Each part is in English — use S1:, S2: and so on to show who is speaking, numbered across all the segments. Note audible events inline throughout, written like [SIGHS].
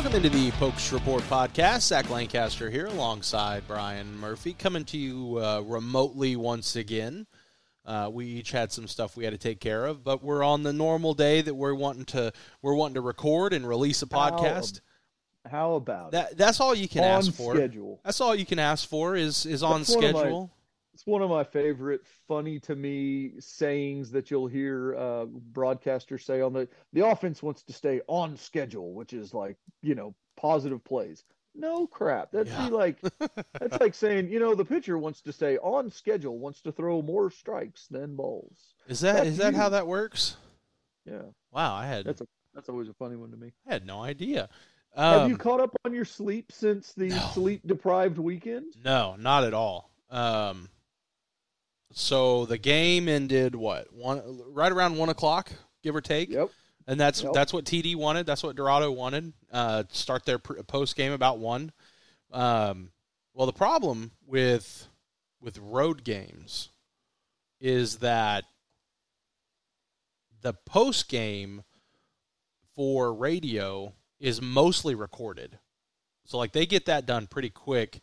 S1: Welcome into the Pokes Report podcast. Zach Lancaster here alongside Brian Murphy, coming to you uh, remotely once again. Uh, we each had some stuff we had to take care of, but we're on the normal day that we're wanting to we're wanting to record and release a podcast.
S2: How, how about
S1: that? That's all you can
S2: on
S1: ask for.
S2: schedule?
S1: That's all you can ask for is is on
S2: That's one my-
S1: schedule.
S2: It's one of my favorite, funny to me sayings that you'll hear uh, broadcasters say on the the offense wants to stay on schedule, which is like you know positive plays. No crap. That'd
S1: Yeah.
S2: be like [LAUGHS] that's like saying you know the pitcher wants to stay on schedule, wants to throw more strikes than balls.
S1: Is that
S2: That's
S1: is that how that works?
S2: Yeah,
S1: Wow, I had
S2: that's a that's always a funny one to me.
S1: I had no idea.
S2: Have
S1: Um,
S2: you caught up on your sleep since the
S1: No.
S2: sleep deprived weekend?
S1: No, not at all. Um, so the game ended what one right around one o'clock, give or take,
S2: Yep.
S1: and that's
S2: Yep.
S1: that's what TD wanted. That's what Dorado wanted. Uh, start their pr- post game about one. Um, well, the problem with with road games is that the post game for radio is mostly recorded. So like they get that done pretty quick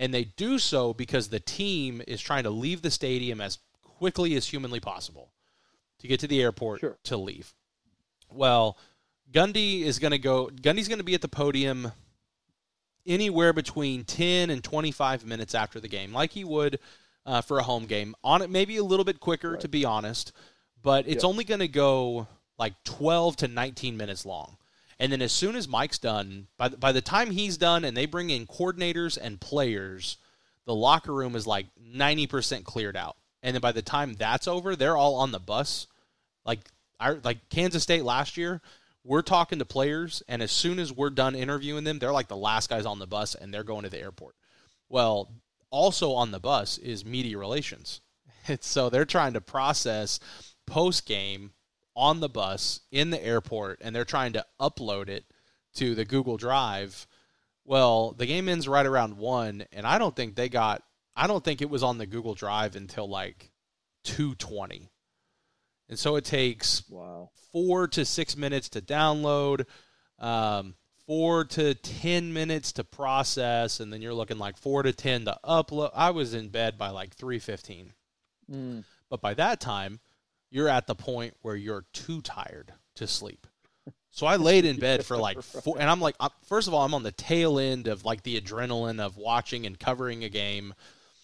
S1: and they do so because the team is trying to leave the stadium as quickly as humanly possible to get to the airport
S2: Sure.
S1: to leave. Well, Gundy is going to go Gundy's going to be at the podium anywhere between 10 and 25 minutes after the game like he would uh, for a home game. On it maybe a little bit quicker to be honest, but it's
S2: Yep.
S1: only going to go like 12 to 19 minutes long. And then as soon as Mike's done, by the, by the time he's done and they bring in coordinators and players, the locker room is like 90% cleared out. And then by the time that's over, they're all on the bus. Like I like Kansas State last year, we're talking to players and as soon as we're done interviewing them, they're like the last guys on the bus and they're going to the airport. Well, also on the bus is media relations. [LAUGHS] So they're trying to process post game on the bus in the airport and they're trying to upload it to the Google Drive. Well, the game ends right around 1 and I don't think they got I don't think it was on the Google Drive until like 220. And so it takes
S2: Wow.
S1: 4 to 6 minutes to download, um 4 to 10 minutes to process and then you're looking like 4 to 10 to upload. I was in bed by like 3:15.
S2: Mm.
S1: But by that time, you're at the point where you're too tired to sleep. So I [LAUGHS] laid in bed for like four, and I'm like, first of all, I'm on the tail end of like the adrenaline of watching and covering a game,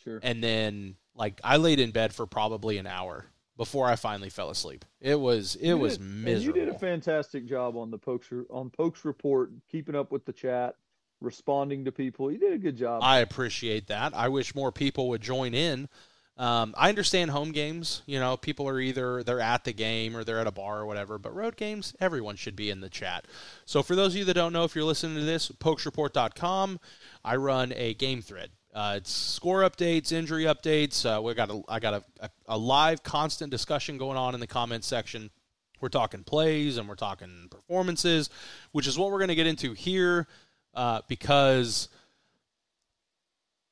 S2: Sure.
S1: and then like I laid in bed for probably an hour before I finally fell asleep. It was it
S2: You
S1: was
S2: did-
S1: miserable.
S2: You did a fantastic job on the Pokes on Pokes report, keeping up with the chat, responding to people. You did a good job.
S1: I appreciate that. I wish more people would join in. Um, I understand home games. You know, people are either they're at the game or they're at a bar or whatever. But road games, everyone should be in the chat. So for those of you that don't know, if you're listening to this, pokesreport.com, I run a game thread. Uh, it's score updates, injury updates. Uh, we got a, I got a, a, a live, constant discussion going on in the comments section. We're talking plays and we're talking performances, which is what we're going to get into here uh, because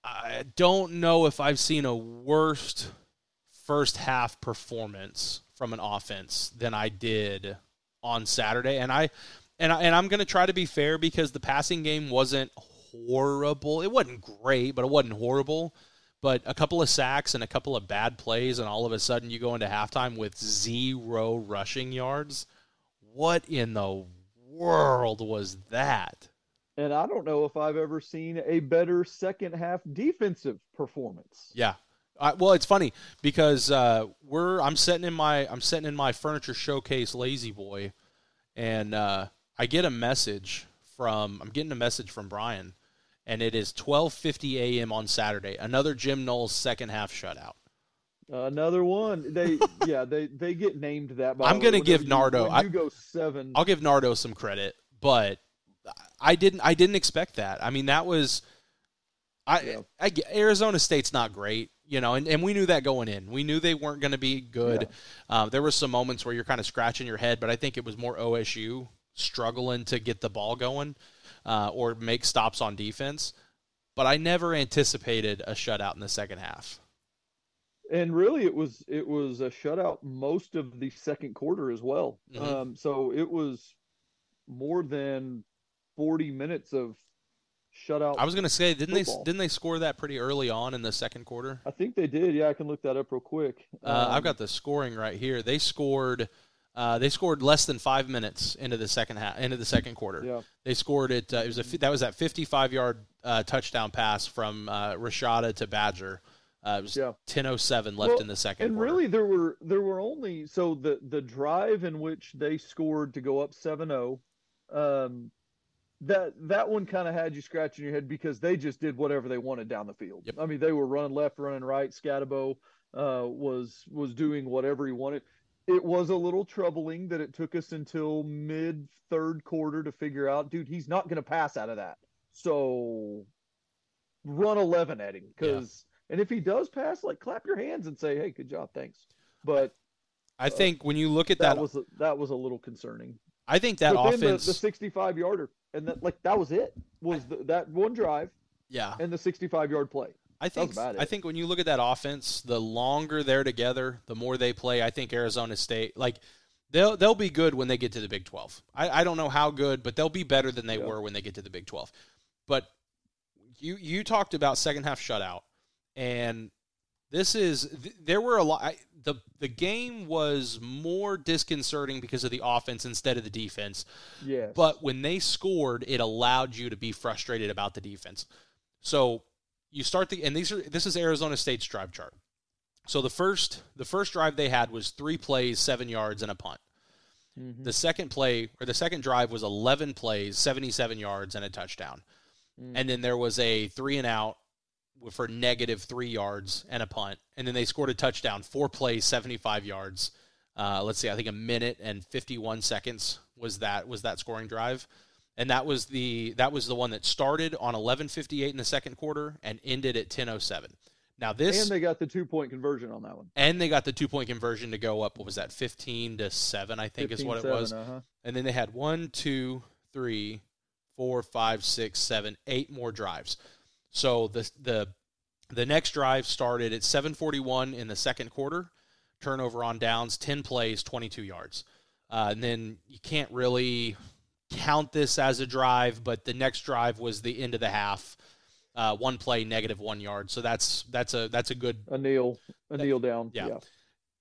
S1: I don't know if I've seen a worst first half performance from an offense than I did on Saturday. And I and I, and I'm going to try to be fair because the passing game wasn't horrible. It wasn't great, but it wasn't horrible. But a couple of sacks and a couple of bad plays, and all of a sudden you go into halftime with zero rushing yards. What in the world was that?
S2: And I don't know if I've ever seen a better second half defensive performance.
S1: Yeah. I, well, it's funny because uh, we're I'm sitting in my I'm sitting in my furniture showcase lazy boy, and uh, I get a message from I'm getting a message from Brian, and it is 12:50 a.m. on Saturday. Another Jim Knowles second half shutout.
S2: Another one. They [LAUGHS] yeah they they get named that. By
S1: I'm gonna give
S2: you-
S1: Nardo-
S2: when
S1: I-
S2: you go seven.
S1: I'll give Nardo some credit, but I didn't I didn't expect that. I mean, that was I,
S2: Yeah.
S1: I Arizona State's not great, you know, and, and we knew that going in. We knew they weren't going to be good. Uh, there were some moments where you're kind of scratching your head, but I think it was more OSU struggling to get the ball going uh, or make stops on defense. But I never anticipated a shutout in the second half.
S2: and really it was it was a shutout most of the second quarter as well
S1: Mhm.
S2: um, so it was more than 40 minutes of shutout.
S1: I was going to say, didn't
S2: football.
S1: they didn't they score that pretty early on in the second quarter?
S2: I think they did. Yeah, I can look that up real quick.
S1: Uh, I've
S2: Um,
S1: got the scoring right here. They scored. Uh, they scored less than five minutes into the second half, into the second quarter.
S2: Yeah.
S1: They scored it. Uh, it was a that was that 55 yard uh, touchdown pass from uh, Rashada to Badger. Uh, it was
S2: Yeah.
S1: 10:07 left
S2: Well,
S1: in the second.
S2: And
S1: quarter.
S2: really, there were there were only so the the drive in which they scored to go up 7-0, um, that that one kind of had you scratching your head because they just did whatever they wanted down the field.
S1: Yep.
S2: I mean, they were running left, running right. Skattebo uh, was was doing whatever he wanted. It was a little troubling that it took us until mid third quarter to figure out, dude, he's not going to pass out of that. So run 11 at him because and if he does pass like clap your hands and say hey good job thanks but
S1: I think when you look at
S2: that,
S1: that,
S2: was a, that was a little concerning
S1: I think that
S2: but then the,
S1: offense.
S2: the 65 yarder and that like that was it was the, that one drive
S1: yeah,
S2: and the 65 yard play
S1: I think I think when you look at that offense, the longer they're together, the more they play. I think Arizona State like they'll they'll be good when they get to the Big Twelve. I, I don't know how good, but they'll be better than they
S2: Yeah.
S1: were when they get to the Big Twelve. But you you talked about second half shutout, and this is th- there were a lot. I, the the game was more disconcerting because of the offense instead of the defense.
S2: yes
S1: But when they scored, it allowed you to be frustrated about the defense. So you start the and these are this is Arizona State's drive chart. So the first the first drive they had was three plays, seven yards, and a punt.
S2: Mhm.
S1: The second play or the second drive was eleven plays, seventy seven yards, and a touchdown.
S2: Mm.
S1: And then there was a three and out for negative three yards and a punt. And then they scored a touchdown, four plays, seventy five yards. Uh, let's see, I think a minute and fifty one seconds was that was that scoring drive. And that was the that was the one that started on eleven fifty eight in the second quarter and ended at ten oh seven. Now this
S2: and they got the two point conversion on that one
S1: and they got the two point conversion to go up. What was that? Fifteen to seven, I think is what it was.
S2: uh-huh.
S1: And then they had one, two, three, four, five, six, seven, eight more drives. So the the the next drive started at 7:41 in the second quarter. Turnover on downs, 10 plays, 22 yards. Uh, and then you can't really count this as a drive, but the next drive was the end of the half. Uh, one play, negative one yard. So that's that's a that's a good
S2: a kneel a kneel down
S1: yeah.
S2: yeah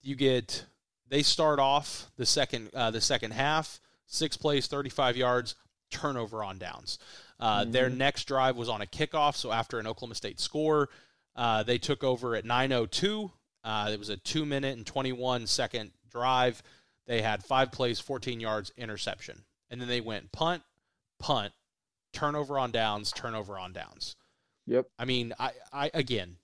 S1: you get they start off the second uh, the second half six plays 35 yards turnover on downs uh, their
S2: Mhm.
S1: next drive was on a kickoff so after an oklahoma state score uh, they took over at 902 uh, it was a two minute and 21 second drive they had five plays 14 yards interception and then they went punt punt turnover on downs turnover on downs
S2: yep
S1: I mean, I, I again,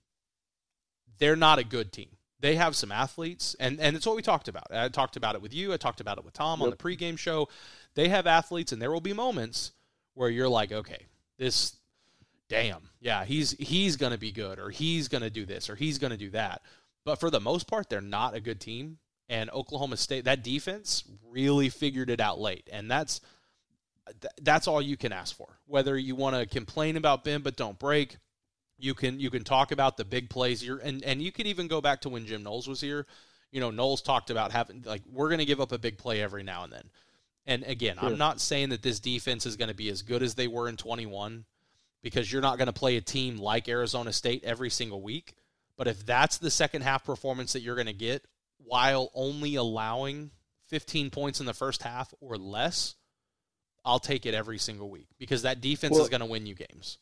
S1: they're not a good team. They have some athletes, and and it's what we talked about. I talked about it with you. I talked about it with Tom on the pregame show. They have athletes, and there will be moments where you're like, okay, this, damn, yeah, he's he's gonna be good, or he's gonna do this, or he's gonna do that. But for the most part, they're not a good team. And Oklahoma State, that defense really figured it out late, and that's that's all you can ask for. Whether you want to complain about Ben but don't break, you can you can talk about the big plays. You're, and and you can even go back to when Jim Knowles was here. You know, Knowles talked about having like we're going to give up a big play every now and then. And again,
S2: Sure.
S1: I'm not saying that this defense is going to be as good as they were in 21 because you're not going to play a team like Arizona State every single week. But if that's the second half performance that you're going to get while only allowing 15 points in the first half or less, I'll take it every single week because that defense
S2: Well-
S1: is going to win you games.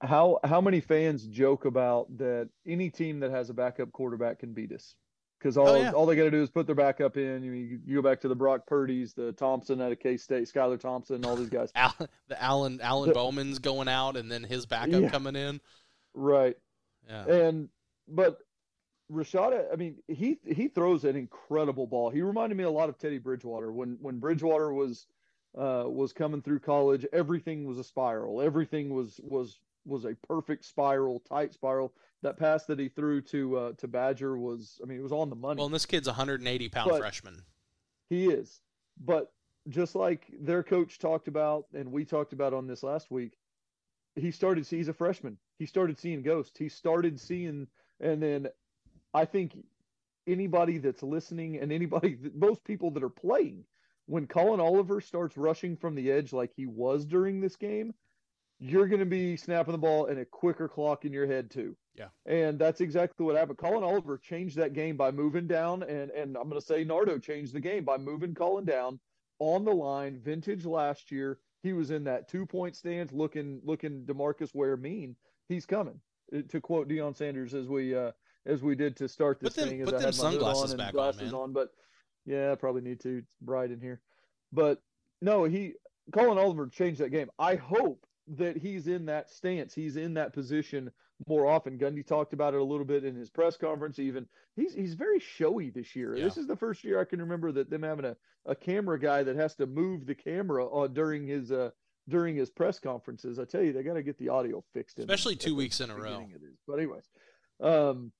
S2: how how many fans joke about that any team that has a backup quarterback can beat us because all
S1: Oh, yeah.
S2: all they got to do is put their backup in. You, you, you go back to the Brock Purdy's, the Thompson out of K State, Skylar Thompson, all these guys.
S1: Al, the Alan Alan
S2: The-
S1: Bowman's going out and then his backup
S2: Yeah.
S1: coming in.
S2: Right.
S1: Yeah.
S2: And but Rashada, I mean, he he throws an incredible ball. He reminded me a lot of Teddy Bridgewater when when Bridgewater was uh, was coming through college. Everything was a spiral. Everything was was was a perfect spiral, tight spiral. That pass that he threw to uh, to Badger was, I mean, it was on the money.
S1: Well, and this kid's a 180 pound
S2: But-
S1: freshman.
S2: He is. But just like their coach talked about, and we talked about on this last week, he started, he's a freshman. He started seeing ghosts. He started seeing, and then I think anybody that's listening and anybody, [LAUGHS] most people that are playing when Collin Oliver starts rushing from the edge like he was during this game, you're going to be snapping the ball and a quicker clock in your head too.
S1: Yeah.
S2: And that's exactly what happened. Collin Oliver changed that game by moving down and and I'm going to say Nardo changed the game by moving Collin down on the line, vintage last year. He was in that two-point stance looking looking DeMarcus Ware mean. He's coming. Uh, to quote Deion Sanders as we uh as we did to start this
S1: put them,
S2: thing.
S1: Put them sunglasses back
S2: glasses
S1: on,
S2: on, but yeah, I probably need to. It's bright in here. But no, he Collin Oliver changed that game. I hope that he's in that stance. He's in that position more often. Gundy talked about it a little bit in his press conference. Even he's he's very showy this year. Yeah. This is the first year I can remember that them having a, a camera guy that has to move the camera uh, during his uh during his press conferences. I tell you, they got to get the audio fixed.
S1: Especially two weeks in a row.
S2: But anyways, um,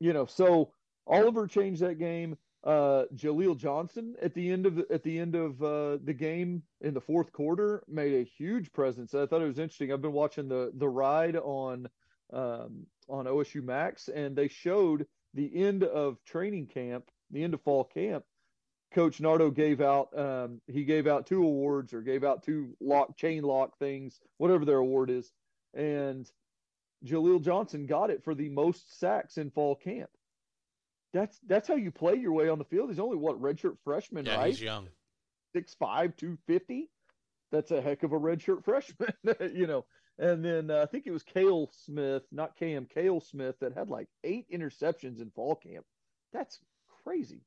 S2: you know, so Oliver changed that game uh, Jaleel Johnson at the end of the, at the end of uh, the game in the fourth quarter made a huge presence. I thought it was interesting. I've been watching the the ride on um, on OSU Max, and they showed the end of training camp, the end of fall camp. Coach Nardo gave out um, he gave out two awards or gave out two lock chain lock things, whatever their award is, and Jaleel Johnson got it for the most sacks in fall camp that's that's how you play your way on the field. He's only what redshirt freshman,
S1: yeah,
S2: right?
S1: He's young,
S2: six five, two fifty. That's a heck of a redshirt freshman, [LAUGHS] you know. And then uh, I think it was Kale Smith, not Cam, Kale Smith, that had like eight interceptions in fall camp. That's crazy.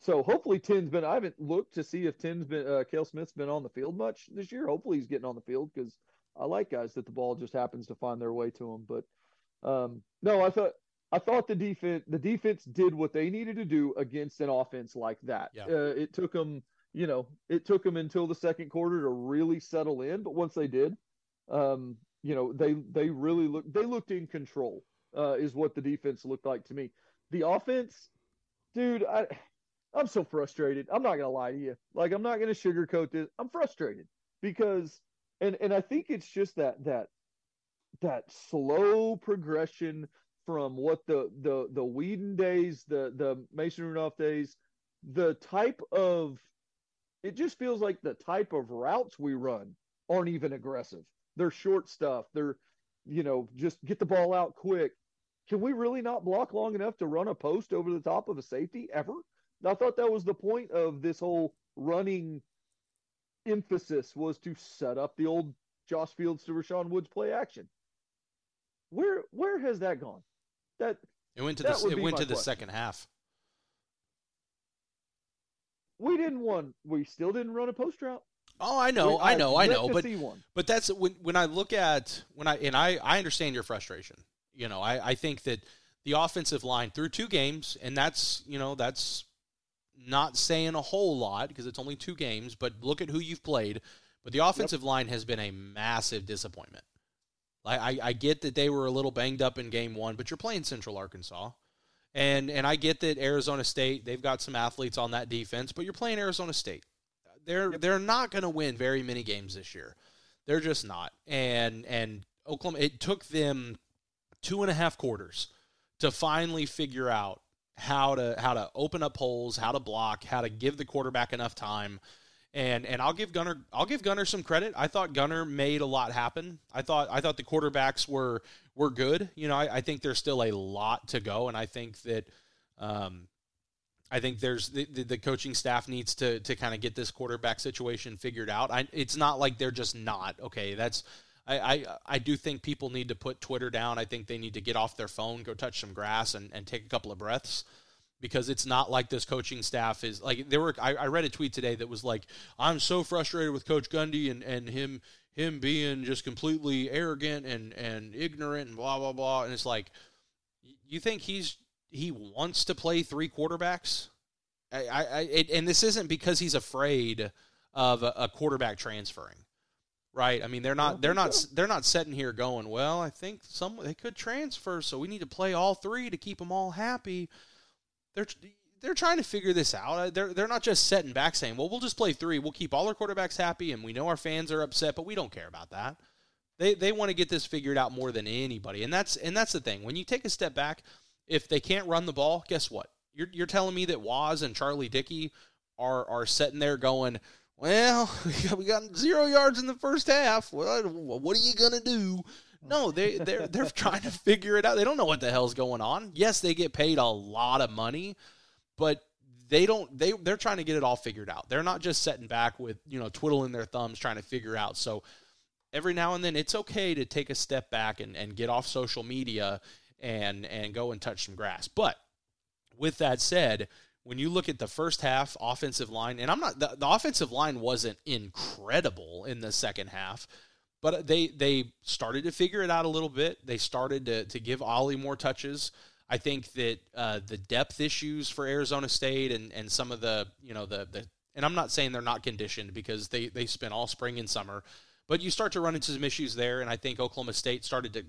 S2: So hopefully Tin's been. I haven't looked to see if Tin's been uh, Kale Smith's been on the field much this year. Hopefully he's getting on the field because I like guys that the ball just happens to find their way to him. But um, no, I thought I thought the defense the defense did what they needed to do against an offense like that.
S1: Yeah.
S2: Uh, it took them, you know, it took them until the second quarter to really settle in, but once they did, um, you know, they they really looked they looked in control. Uh, is what the defense looked like to me. The offense, dude, I I'm so frustrated. I'm not gonna lie to you. Like I'm not gonna sugarcoat this. I'm frustrated because and and I think it's just that that that slow progression from what the the the Weeden days, the the Mason Rudolph days, the type of it just feels like the type of routes we run aren't even aggressive. They're short stuff. They're you know just get the ball out quick. Can we really not block long enough to run a post over the top of a safety ever? I thought that was the point of this whole running emphasis was to set up the old Josh Fields to Rashaun Woods play action. Where where has that gone? That
S1: it went to the it went to the question. second half.
S2: We didn't run. We still didn't run a post route.
S1: Oh, I know, we, I know, I know, but but that's when when I look at when I and I I understand your frustration. You know, I I think that the offensive line through two games, and that's you know that's not saying a whole lot because it's only two games. But look at who you've played. But the offensive yep. line has been a massive disappointment. I, I get that they were a little banged up in game one, but you're playing Central Arkansas. And and I get that Arizona State, they've got some athletes on that defense, but you're playing Arizona State. They're they're not going to win very many games this year. They're just not. And and Oklahoma it took them two and a half quarters to finally figure out how to how to open up holes, how to block, how to give the quarterback enough time and and I'll give Gunnar I'll give Gunnar some credit. I thought Gunnar made a lot happen. I thought I thought the quarterbacks were were good. You know, I, I think there's still a lot to go, and I think that um, I think there's the, the, the, coaching staff needs to to kind of get this quarterback situation figured out. I, it's not like they're just not okay. That's I, I I do think people need to put Twitter down. I think they need to get off their phone, go touch some grass, and, and take a couple of breaths because it's not like this coaching staff is like there were I, I, read a tweet today that was like I'm so frustrated with Coach Gundy and, and him him being just completely arrogant and, and ignorant and blah blah blah. And it's like you think he's he wants to play three quarterbacks? I, I it, and this isn't because he's afraid of a, a quarterback transferring right? I mean they're not they're not they're not sitting here going well I think some they could transfer so we need to play all three to keep them all happy they're they're trying to figure this out. Uh, they're they're not just setting back saying, "Well, we'll just play three. We'll keep all our quarterbacks happy, and we know our fans are upset, but we don't care about that." They they want to get this figured out more than anybody, and that's and that's the thing. When you take a step back, if they can't run the ball, guess what? You're you're telling me that Waz and Charlie Dickey are are sitting there going, "Well, [LAUGHS] we got zero yards in the first half. Well, what are you gonna do?" No, they they're they're [LAUGHS] trying to figure it out. They don't know what the hell's going on. Yes, they get paid a lot of money, but they don't they they're trying to get it all figured out. They're not just sitting back with, you know, twiddling their thumbs trying to figure out. So every now and then it's okay to take a step back and, and get off social media and and go and touch some grass. But with that said, when you look at the first half offensive line, and I'm not the, the offensive line wasn't incredible in the second half, but they they started to figure it out a little bit. They started to to give Ollie more touches. I think that uh, the depth issues for Arizona State and, and some of the you know the the and I'm not saying they're not conditioned because they they spent all spring and summer, but you start to run into some issues there. And I think Oklahoma State started to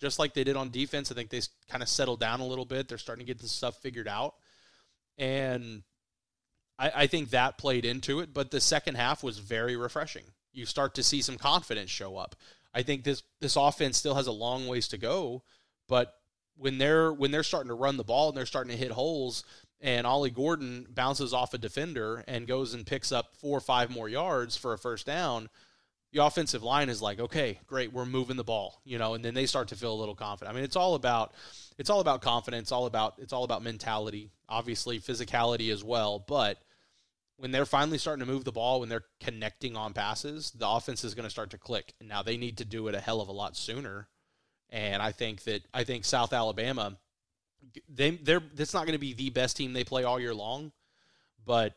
S1: just like they did on defense. I think they kind of settled down a little bit. They're starting to get this stuff figured out, and I, I think that played into it. But the second half was very refreshing. You start to see some confidence show up. I think this this offense still has a long ways to go, but when they're when they're starting to run the ball and they're starting to hit holes and Ollie Gordon bounces off a defender and goes and picks up four or five more yards for a first down, the offensive line is like, okay, great, we're moving the ball, you know, and then they start to feel a little confident. I mean, it's all about it's all about confidence, all about it's all about mentality, obviously physicality as well, but when they're finally starting to move the ball, when they're connecting on passes, the offense is going to start to click. And now they need to do it a hell of a lot sooner and I think that I think South Alabama, they they're that's not going to be the best team they play all year long, but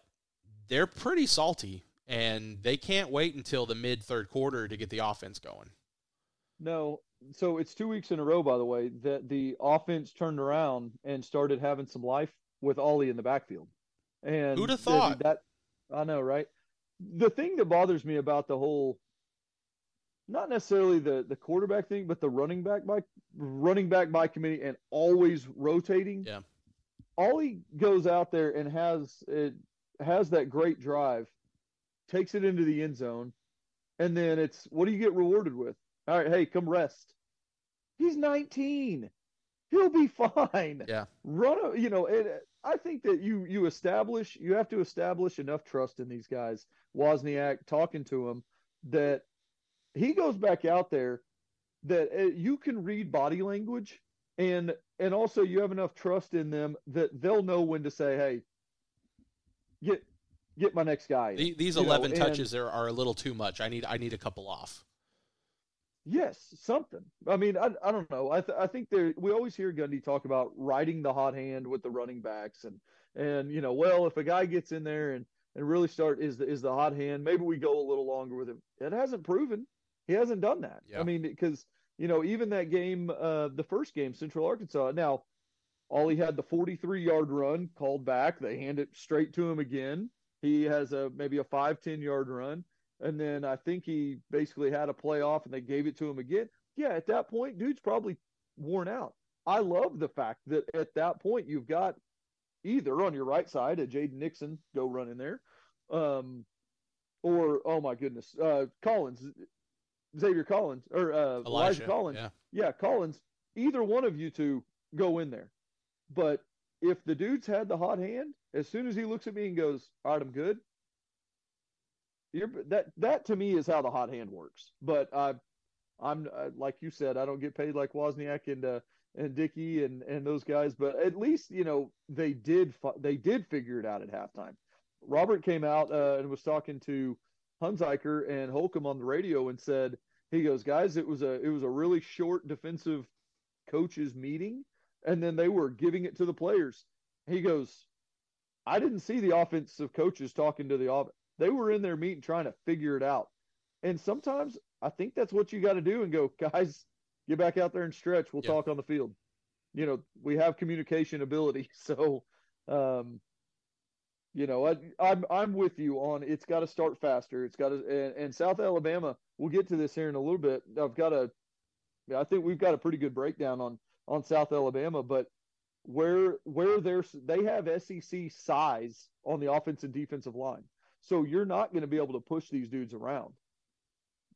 S1: they're pretty salty, and they can't wait until the mid third quarter to get the offense going.
S2: No, so it's two weeks in a row, by the way, that the offense turned around and started having some life with Ollie in the backfield. And
S1: who'd have thought
S2: that? I know, right? The thing that bothers me about the whole not necessarily the the quarterback thing, but the running back by running back by committee and always rotating.
S1: Yeah.
S2: Ollie goes out there and has it has that great drive, takes it into the end zone, and then it's what do you get rewarded with? All right, hey, come rest. He's 19. He'll be [LAUGHS] fine.
S1: Yeah.
S2: Run, you know, it, I think that you you establish you have to establish enough trust in these guys. Wozniak talking to him that he goes back out there that uh, you can read body language and and also you have enough trust in them that they'll know when to say hey get get my next guy
S1: the, these 11 know, touches are, are a little too much i need i need a couple off
S2: yes something i mean i, I don't know i, th- I think there we always hear gundy talk about riding the hot hand with the running backs and and you know well if a guy gets in there and and really start is the is the hot hand maybe we go a little longer with him it hasn't proven he hasn't done that. Yeah. I mean, because you know, even that game, uh, the first game, Central Arkansas. Now, all he had the 43 yard run called back. They hand it straight to him again. He has a maybe a five ten yard run, and then I think he basically had a playoff, and they gave it to him again. Yeah, at that point, dude's probably worn out. I love the fact that at that point you've got either on your right side a Jaden Nixon go run in there, um, or oh my goodness, uh, Collins Xavier Collins or uh, Elijah, Elijah Collins. Yeah. yeah, Collins. Either one of you two go in there. But if the dude's had the hot hand, as soon as he looks at me and goes, "All right, I'm good," you're, that that to me is how the hot hand works. But I, I'm uh, like you said, I don't get paid like Wozniak and uh, and Dickey and and those guys. But at least you know they did they did figure it out at halftime. Robert came out uh, and was talking to Hunziker and Holcomb on the radio and said, he goes, guys, it was a it was a really short defensive coaches meeting, and then they were giving it to the players. He goes, I didn't see the offensive coaches talking to the. They were in their meeting trying to figure it out. And sometimes I think that's what you got to do and go, [LAUGHS] guys, get back out there and stretch. We'll talk on the field. You know, we have communication ability. [LAUGHS] So um, you know, I, I'm, I'm with you on it's got to start faster. It's got to and, and, South Alabama. We'll get to this here in a little bit. I've got a, I think we've got a pretty good breakdown on on South Alabama, but where where there's they have SEC size on the offense and defensive line, so you're not going to be able to push these dudes around.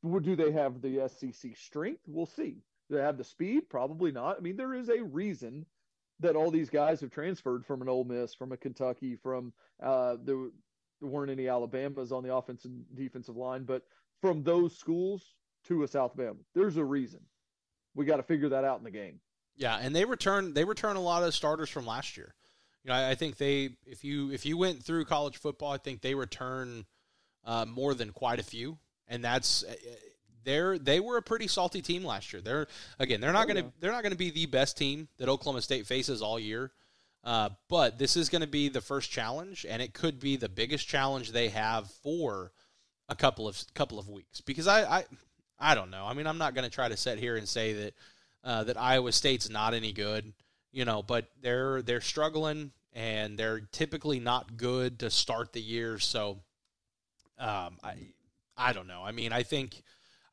S2: Do they have the SEC strength? We'll see. Do they have the speed? Probably not. I mean, there is a reason that all these guys have transferred from an Ole Miss, from a Kentucky, from uh, the there weren't any Alabamas on the offensive and defensive line, but from those schools to a South Bama, there's a reason. We got to figure that out in the game.
S1: Yeah, and they return they return a lot of starters from last year. You know, I, I think they if you if you went through college football, I think they return uh, more than quite a few, and that's uh, they're they were a pretty salty team last year. They're again they're not
S2: Oh,
S1: going to
S2: yeah.
S1: they're not to be the best team that Oklahoma State faces all year. Uh, but this is going to be the first challenge, and it could be the biggest challenge they have for a couple of couple of weeks. Because I I, I don't know. I mean, I'm not going to try to sit here and say that uh, that Iowa State's not any good, you know, but they're they're struggling and they're typically not good to start the year. So um, I I don't know. I mean, I think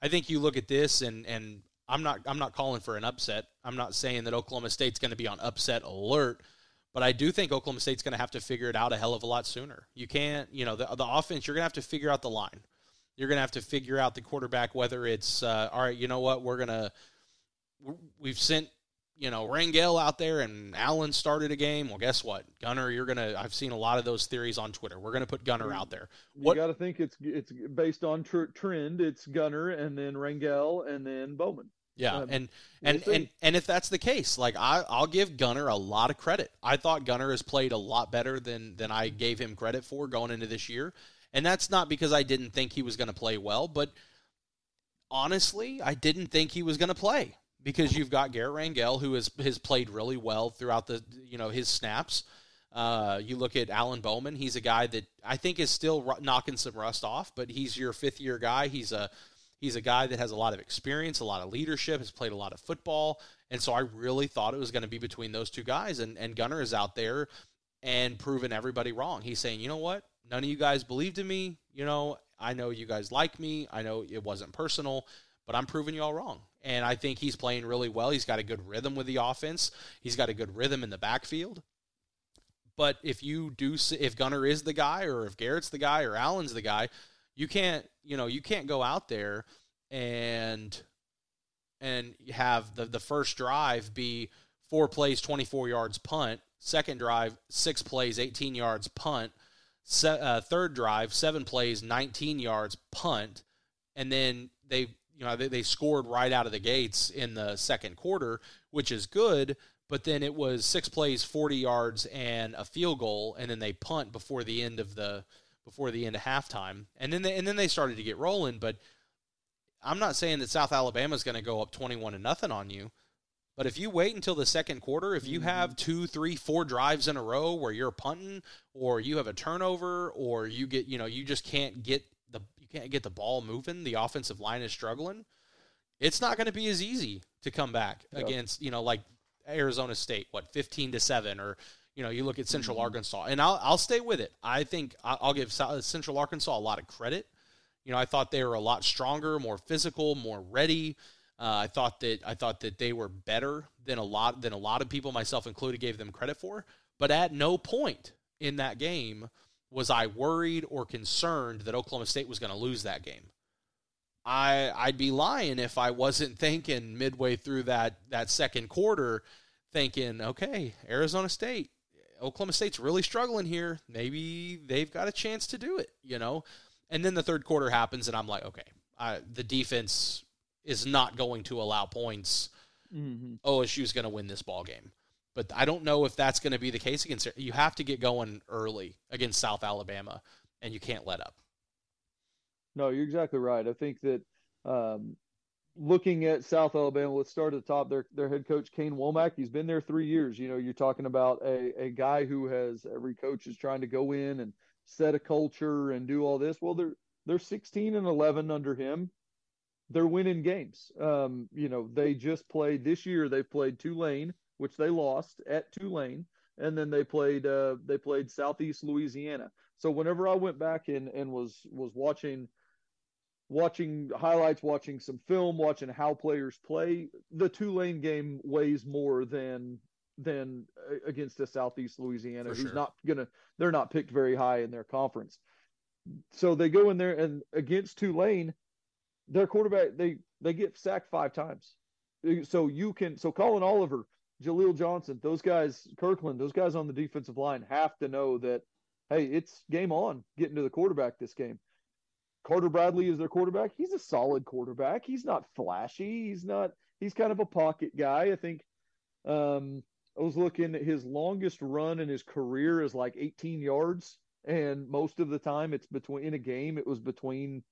S1: I think you look at this and and I'm not I'm not calling for an upset. I'm not saying that Oklahoma State's going to be on upset alert, but I do think Oklahoma State's going to have to figure it out a hell of a lot sooner. You can't, you know, the the offense. You're going to have to figure out the line. You're going to have to figure out the quarterback. Whether it's uh, all right, you know what, we're gonna we've sent you know Rangel out there and Alan started a game. Well, guess what, Gunnar, you're gonna. I've seen a lot of those theories on Twitter. We're gonna put Gunnar out there.
S2: You got to think it's it's based on tr- trend. It's Gunnar and then Rangel and then Bowman.
S1: Yeah,
S2: Um,
S1: and and, and and if that's the case, like I, I'll give Gunnar a lot of credit. I thought Gunnar has played a lot better than than I gave him credit for going into this year, and that's not because I didn't think he was going to play well, but honestly, I didn't think he was going to play because you've got Garrett Rangel who has has played really well throughout the you know his snaps. Uh, you look at Alan Bowman; he's a guy that I think is still knocking some rust off, but he's your fifth year guy. He's a He's a guy that has a lot of experience, a lot of leadership, has played a lot of football. And so I really thought it was going to be between those two guys. And, and Gunnar is out there and proving everybody wrong. He's saying, you know what? None of you guys believed in me. You know, I know you guys like me. I know it wasn't personal, but I'm proving you all wrong. And I think he's playing really well. He's got a good rhythm with the offense, he's got a good rhythm in the backfield. But if you do, if Gunnar is the guy, or if Garrett's the guy, or Alan's the guy, you can't, you know, you can't go out there and and have the the first drive be four plays, twenty four yards punt. Second drive, six plays, eighteen yards punt. Se- uh, third drive, seven plays, nineteen yards punt, and then they you know they, they scored right out of the gates in the second quarter, which is good. But then it was six plays, forty yards, and a field goal, and then they punt before the end of the before the end of halftime, and then they, and then they started to get rolling. But I'm not saying that South Alabama is going to go up 21 to nothing on you, but if you wait until the second quarter, if you mm-hmm. have two, three, four drives in a row where you're punting, or you have a turnover, or you get, you know, you just can't get can't get the ball moving, the offensive line is struggling. It's not going to be as easy to come back
S2: Yep.
S1: against, you know, like Arizona State, what 15 to seven, or you know, you look at Central
S2: Mhm.
S1: Arkansas, and I'll I'll stay with it. I think I'll give Central Arkansas a lot of credit. You know, I thought they were a lot stronger, more physical, more ready. Uh, I thought that I thought that they were better than a lot than a lot of people, myself included, gave them credit for. But at no point in that game was I worried or concerned that Oklahoma State was going to lose that game. I I'd be lying if I wasn't thinking midway through that that second quarter, thinking, okay, Arizona State, Oklahoma State's really struggling here. Maybe they've got a chance to do it, you know. And then the third quarter happens, and I'm like, okay, I, the defense is not going to allow points.
S2: Mm-hmm.
S1: OSU's going to win this ball game. But I don't know if that's going to be the case against. You have to get going early against South Alabama, and you can't let up.
S2: No, you're exactly right. I think that um, looking at South Alabama, let's start at the top. Their their head coach Kane Wommack, he's been there three years. You know, you're talking about a a guy who has every coach is trying to go in and set a culture and do all this. Well, they're they're 16 and 11 under him. They're winning games. Um, you know, they just played this year. They've played Tulane, which they lost at Tulane, and then they played uh, they played Southeast Louisiana. So whenever I went back and and was was watching watching highlights, watching some film, watching how players play, the Tulane game weighs more than than uh, against a Southeast Louisiana
S1: For
S2: who's
S1: sure.
S2: not gonna they're not picked very high in their conference. So they go in there and against Tulane, their quarterback they they get sacked five times. So you can so Collin Oliver, Jaleel Johnson, those guys, Kirkland, those guys on the defensive line have to know that hey, it's game on getting to the quarterback this game. Carter Bradley is their quarterback. He's a solid quarterback. He's not flashy. He's not. He's kind of a pocket guy. I think. Um, I was looking at his longest run in his career is like 18 yards, and most of the time it's between in a game it was between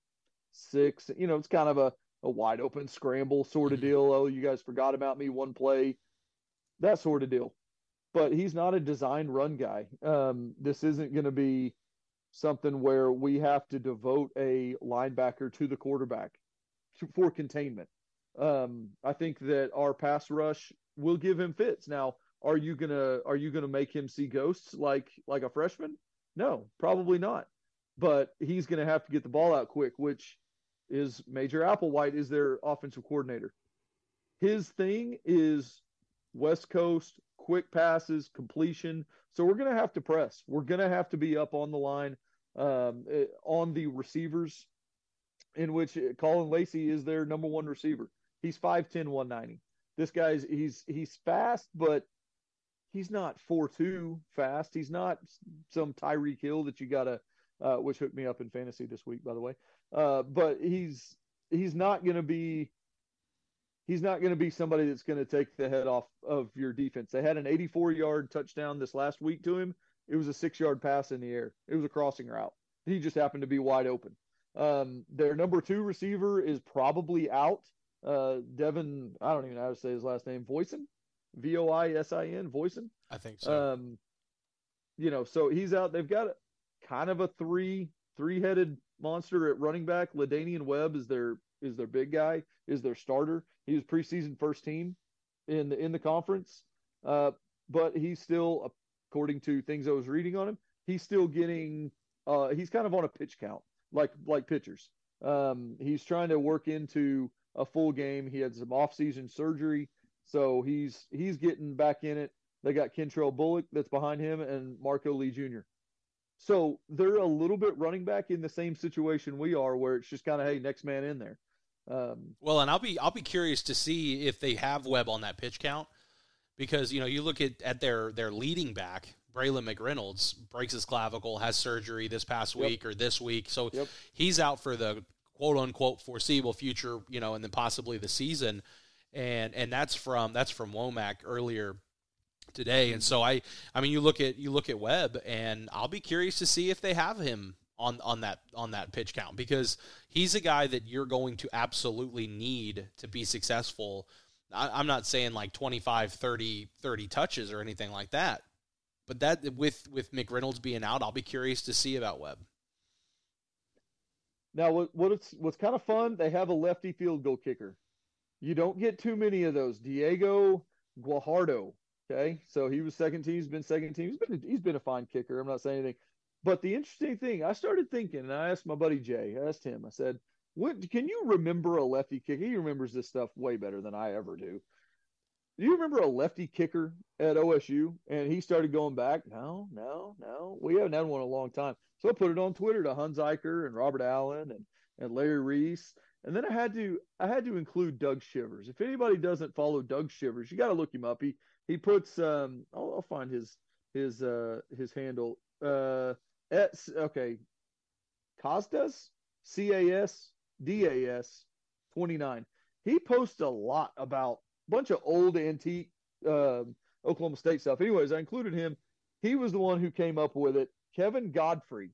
S2: six. You know, it's kind of a a wide open scramble sort of deal. Oh, you guys forgot about me one play, that sort of deal. But he's not a designed run guy. Um, this isn't going to be something where we have to devote a linebacker to the quarterback for containment. Um, I think that our pass rush will give him fits. Now, are you gonna are you gonna make him see ghosts like like a freshman? No, probably not. But he's gonna have to get the ball out quick, which is Major Applewhite is their offensive coordinator. His thing is West Coast quick passes, completion. So we're going to have to press. We're going to have to be up on the line, um, eh, on the receivers, in which Caullin Lacy is their number one receiver. He's 5'10, 190. This guy's he's he's fast, but he's not 4'2 fast. He's not some Tyreek Hill that you gotta uh, which hooked me up in fantasy this week, by the way. Uh, but he's he's not going to be he's not going to be somebody that's going to take the head off of your defense. They had an 84 yard touchdown this last week to him. It was a six yard pass in the air. It was a crossing route. He just happened to be wide open. Um, their number two receiver is probably out. Uh, Devin, I don't even know how to say his last name. Voisin, V O I S I N, Voisin.
S1: I think so.
S2: Um, you know, so he's out. They've got kind of a three three headed monster at running back. La'Damian Webb is their is their big guy, is their starter. He was preseason first team in the in the conference, uh, but he's still, according to things I was reading on him, he's still getting. Uh, he's kind of on a pitch count, like like pitchers. Um, he's trying to work into a full game. He had some off season surgery, so he's he's getting back in it. They got Kentrell Bullock that's behind him and Marco Lee Jr. So they're a little bit running back in the same situation we are, where it's just kind of hey, next man in there.
S1: Um, well, and I'll be I'll be curious to see if they have Webb on that pitch count because you know you look at, at their their leading back Braylon McReynolds breaks his clavicle, has surgery this past yep. week or this week, so yep. he's out for the quote unquote foreseeable future, you know, and then possibly the season, and and that's from that's from Wommack earlier today. And so I, I mean, you look at you look at Webb, and I'll be curious to see if they have him on on that on that pitch count because he's a guy that you're going to absolutely need to be successful. I, am not saying like 25, 30, 30 touches or anything like that, but that with with McReynolds being out, I'll be curious to see about Webb.
S2: Now, what what's what's kind of fun? They have a lefty field goal kicker. You don't get too many of those. Diego Guajardo Okay, so he was second team. He's been second team. He's been he's been a fine kicker. I'm not saying anything, but the interesting thing, I started thinking, and I asked my buddy Jay. I asked him. I said, "What can you remember a lefty kicker? He remembers this stuff way better than I ever do. Do you remember a lefty kicker at OSU? And he started going back. No, no, no. We haven't had one in a long time. So I put it on Twitter to Hunziker and Robert Allen and and Larry Reece. And then I had to I had to include Doug Shivers. If anybody doesn't follow Doug Shivers, you got to look him up. He he puts um I'll, I'll find his his uh his handle uh at, okay Casdas C A S D A S 29 he posts a lot about a bunch of old antique um, Oklahoma State stuff anyways I included him he was the one who came up with it Kevin Godfrey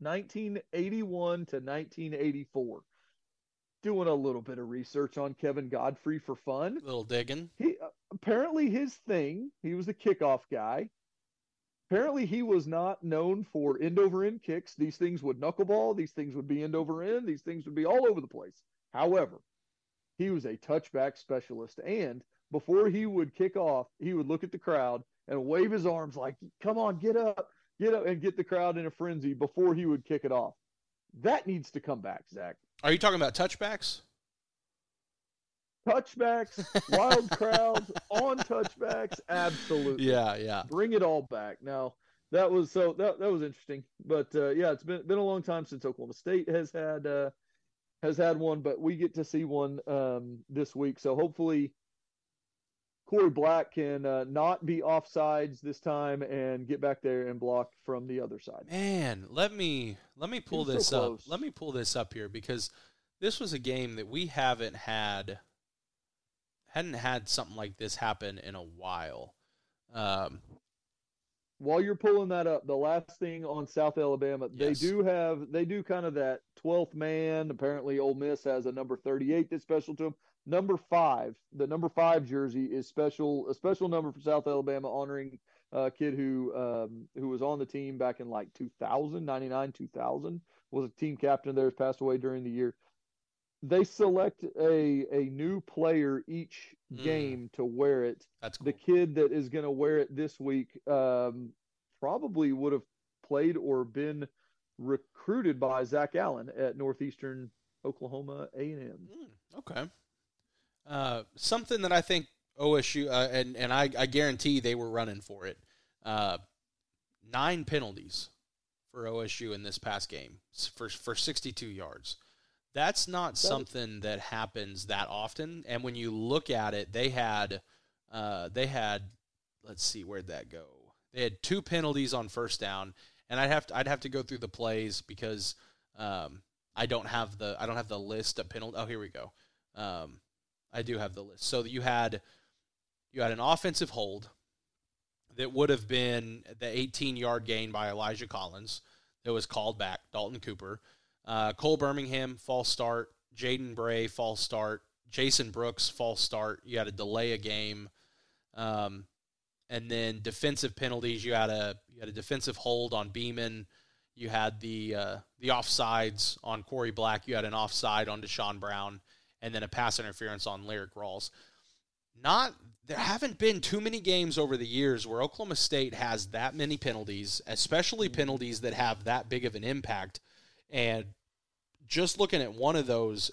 S2: 1981 to 1984 doing a little bit of research on Kevin Godfrey for fun.
S1: A little digging.
S2: He uh, apparently his thing, he was the kickoff guy. Apparently he was not known for end over end kicks. These things would knuckleball, these things would be end over end, these things would be all over the place. However, he was a touchback specialist and before he would kick off, he would look at the crowd and wave his arms like, "Come on, get up, get up," and get the crowd in a frenzy before he would kick it off. That needs to come back, Zach.
S1: Are you talking about touchbacks?
S2: Touchbacks, wild crowds on touchbacks, absolutely.
S1: Yeah, yeah.
S2: Bring it all back. Now that was so that that was interesting, but uh, yeah, it's been been a long time since Oklahoma State has had uh, has had one, but we get to see one um, this week. So hopefully, Corey Black can uh, not be offsides this time and get back there and block from the other side.
S1: Man, let me let me pull this
S2: so
S1: up. Let me pull this up here because this was a game that we haven't had hadn't had something like this happen in a while. Um,
S2: While you're pulling that up, the last thing on South Alabama, they do have they do kind of that 12th man. Apparently, Ole Miss has a number 38 that's special to them. Number five, the number five jersey is special, a special number for South Alabama, honoring a kid who um, who was on the team back in like 2000, 99, 2000, was a team captain there, has passed away during the year. They select a a new player each
S1: Mm.
S2: game to wear it
S1: that's cool.
S2: the kid that is going to wear it this week um, probably would have played or been recruited by Zach Allen at Northeastern Oklahoma A&M.
S1: Mm, okay. Uh, something that I think OSU uh, and and I, I guarantee they were running for it. Uh, nine penalties for OSU in this past game for for 62 yards. That's not
S2: is-
S1: something that happens that often. And when you look at it, they had uh, they had let's see where'd that go. They had two penalties on first down, and I'd have to I'd have to go through the plays because um, I don't have the I don't have the list of penalty. Oh, here we go. Um, I do have the list. So you had you had an offensive hold that would have been the 18 yard gain by Elijah Collins that was called back. Dalton Cooper, uh, Cole Birmingham false start, Jaden Bray false start, Jason Brooks false start. You had to delay a game, um, and then defensive penalties. You had a you had a defensive hold on Beeman. You had the uh, the offsides on Korie Black. You had an offside on Deshaun Brown, and then a pass interference on Lyrik Rawls. Not there haven't been too many games over the years where Oklahoma State has that many penalties, especially penalties that have that big of an impact. And just looking at one of those,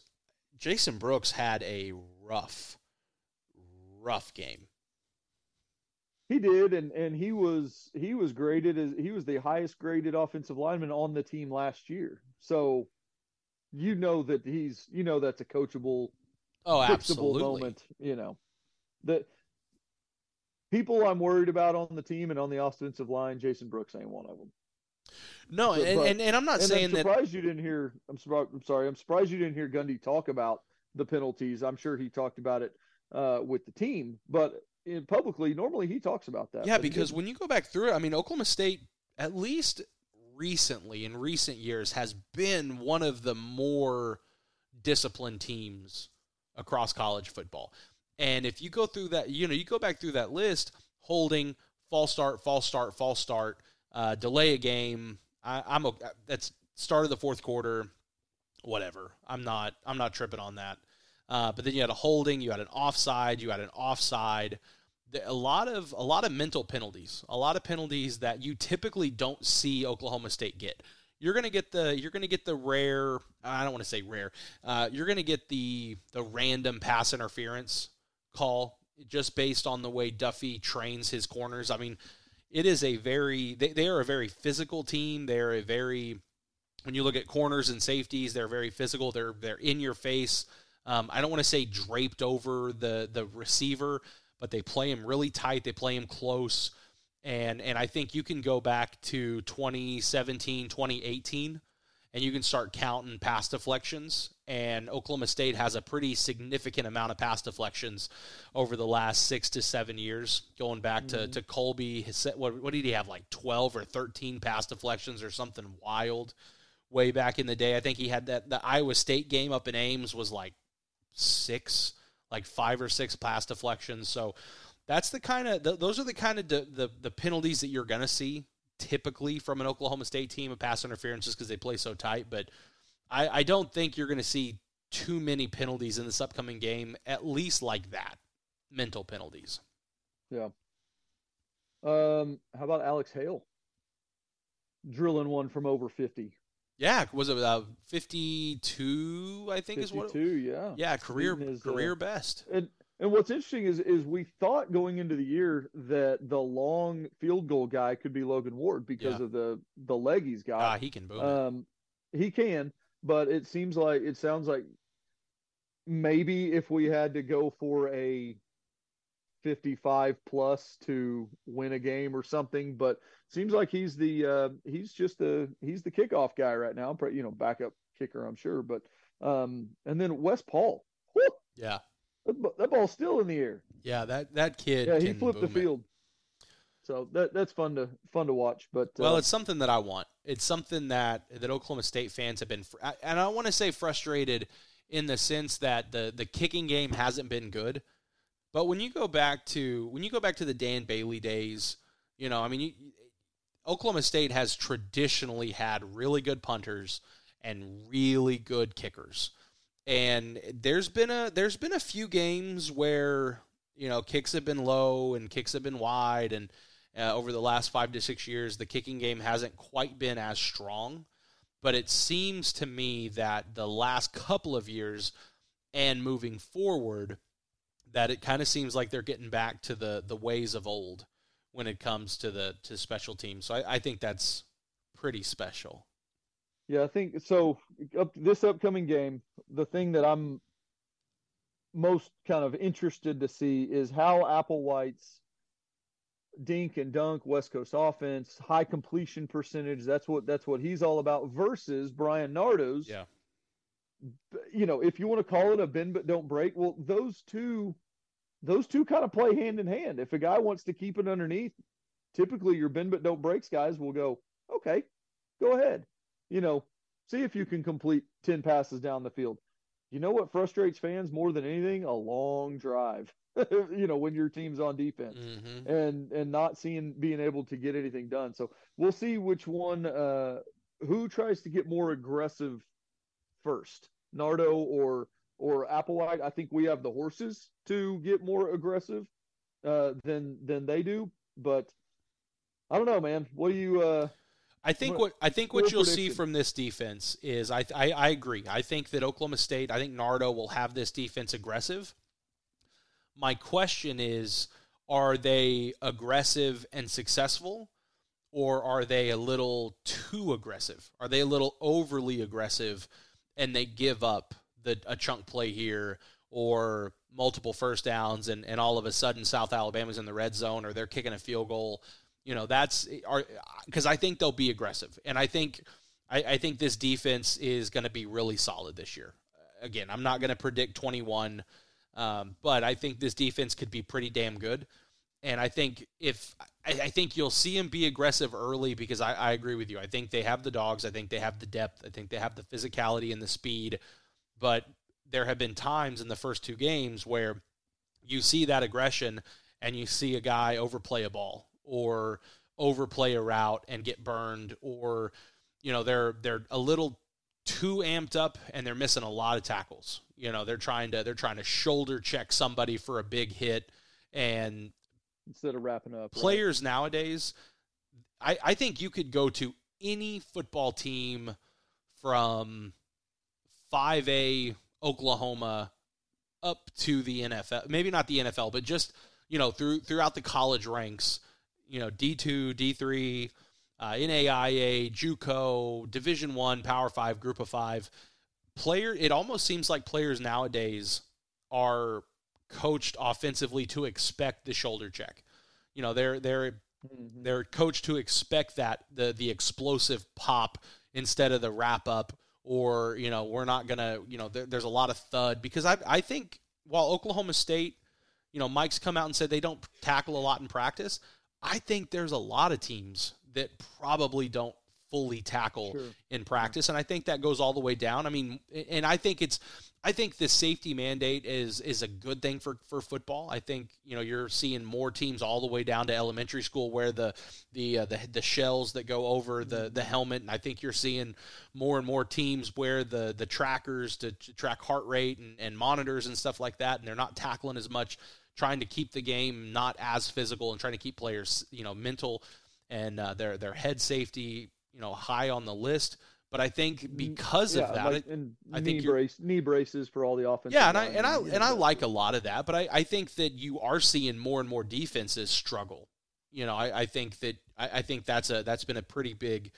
S1: Jason Brooks had a rough, rough game.
S2: He did, and and he was he was graded as he was the highest graded offensive lineman on the team last year. So you know that he's you know that's a coachable
S1: Oh, absolutely.
S2: moment. You know that people I'm worried about on the team and on the offensive line, Jason Brooks ain't one of them.
S1: No,
S2: But-
S1: and, and, and I'm not
S2: and
S1: saying
S2: I'm
S1: that.
S2: surprised you didn't hear. I'm, surprised, I'm sorry. I'm surprised you didn't hear Gundy talk about the penalties. I'm sure he talked about it uh, with the team, but in publicly, normally he talks about that.
S1: Yeah, because when you go back through it, I mean, Oklahoma State, at least recently, in recent years, has been one of the more disciplined teams across college football. And if you go through that, you know, you go back through that list, holding, false start, false start, false start, uh, delay a game. I, I'm a, that's start of the fourth quarter, whatever. I'm not, I'm not tripping on that. Uh, but then you had a holding, you had an offside, you had an offside a lot of a lot of mental penalties, a lot of penalties that you typically don't see Oklahoma State get. You're gonna get the you're gonna get the rare. I don't want to say rare. Uh, you're gonna get the the random pass interference call just based on the way Duffie trains his corners. I mean, it is a very they, they are a very physical team. They're a very when you look at corners and safeties, they're very physical. They're they're in your face. Um, I don't want to say draped over the the receiver, but they play him really tight. They play him close, and and I think you can go back to 2017, 2018, and you can start counting pass deflections. And Oklahoma State has a pretty significant amount of pass deflections over the last six to seven years, going back to mm-hmm. to Colby. His, what what did he have like 12 or 13 pass deflections or something wild? Way back in the day, I think he had that. The Iowa State game up in Ames was like six, like five or six pass deflections. So that's the kind of th- those are the kind of the, the the penalties that you're gonna see typically from an Oklahoma State team of pass interference just because they play so tight. But I, I don't think you're gonna see too many penalties in this upcoming game, at least like that, mental penalties.
S2: Yeah. Um, how about Alex Hale? Drilling one from over 50.
S1: Yeah, was it uh, 52? I think is what.
S2: 52, yeah.
S1: Yeah, career
S2: his, uh,
S1: career best.
S2: And and what's interesting is is we thought going into the year that the long field goal guy could be Logan Ward because
S1: Yeah.
S2: of the the leg he's got.
S1: Ah, he can boom. it.
S2: Um, he can, but it seems like it sounds like maybe if we had to go for a 55 plus to win a game or something. But seems like he's the uh, he's just the he's the kickoff guy right now. You know, backup kicker, I'm sure. But um, and then Wes Paul. Whoo!
S1: Yeah,
S2: that, ball's still in the air.
S1: Yeah, that that kid.
S2: Yeah, he flipped the field. It. So that that's fun to fun to watch. But
S1: well, uh, it's something that I want. It's something that that Oklahoma State fans have been, fr- and I want to say frustrated in the sense that the the kicking game hasn't been good. But when you go back to when you go back to the Dan Bailey days, you know, I mean, you, Oklahoma State has traditionally had really good punters and really good kickers. And there's been a there's been a few games where you know kicks have been low and kicks have been wide and uh, over the last five to six years, the kicking game hasn't quite been as strong. But it seems to me that the last couple of years and moving forward, that it kind of seems like they're getting back to the the ways of old when it comes to the to special teams. So I, I think that's pretty special.
S2: Yeah, I think so. Up this upcoming game, the thing that I'm most kind of interested to see is how Applewhite's dink and dunk West Coast offense, high completion percentage. That's what that's what he's all about. Versus Bryan Nardo's.
S1: Yeah.
S2: You know, if you want to call it a bend but don't break, well, those two, those two kind of play hand in hand. If a guy wants to keep it underneath, typically your bend but don't breaks guys will go, okay, go ahead. You know, see if you can complete ten passes down the field. You know what frustrates fans more than anything? A long drive. [LAUGHS] you know when your team's on defense mm-hmm. and and not seeing being able to get anything done so we'll see which one uh who tries to get more aggressive first nardo or or applewhite i think we have the horses to get more aggressive uh than than they do but i don't know man what do you uh
S1: I think what I think what you'll prediction? see from this defense is I, I, I agree. I think that Oklahoma State, I think Nardo will have this defense aggressive. My question is are they aggressive and successful? Or are they a little too aggressive? Are they a little overly aggressive and they give up the, a chunk play here or multiple first downs and, and all of a sudden South Alabama's in the red zone or they're kicking a field goal? You know, that's because I think they'll be aggressive. And I think I, I think this defense is going to be really solid this year. Again, I'm not going to predict 21 um, but I think this defense could be pretty damn good. And I think if I, I think you'll see him be aggressive early because I, I agree with you. I think they have the dogs. I think they have the depth. I think they have the physicality and the speed. But there have been times in the first two games where you see that aggression and you see a guy overplay a ball or overplay a route and get burned or you know they're they're a little too amped up and they're missing a lot of tackles. You know, they're trying to they're trying to shoulder check somebody for a big hit and
S2: instead of wrapping up.
S1: Players right? nowadays, I, I think you could go to any football team from 5A Oklahoma up to the NFL. Maybe not the NFL, but just, you know, through throughout the college ranks, you know, D2, D3, uh, NAIA, JUCO, Division One, Power Five, Group of Five. Player, it almost seems like players nowadays are coached offensively to expect the shoulder check. You know, they're they're mm-hmm. they're coached to expect that the the explosive pop instead of the wrap up, or you know, we're not gonna you know, there, there's a lot of thud because I I think while Oklahoma State, you know, Mike's come out and said they don't tackle a lot in practice. I think there's a lot of teams that probably don't fully tackle sure. in practice and I think that goes all the way down. I mean and I think it's I think the safety mandate is is a good thing for for football. I think, you know, you're seeing more teams all the way down to elementary school where the the uh, the, the shells that go over the the helmet and I think you're seeing more and more teams where the the trackers to, to track heart rate and, and monitors and stuff like that and they're not tackling as much trying to keep the game not as physical and trying to keep players, you know, mental and uh, their their head safety, you know, high on the list. But I think mm, because yeah, of that, like,
S2: and I think knee brace, knee braces for all the offense.
S1: Yeah, and I and I and I like a lot of that, but I, I think that you are seeing more and more defenses struggle. You know, I, I think that I, I think that's a that's been a pretty big,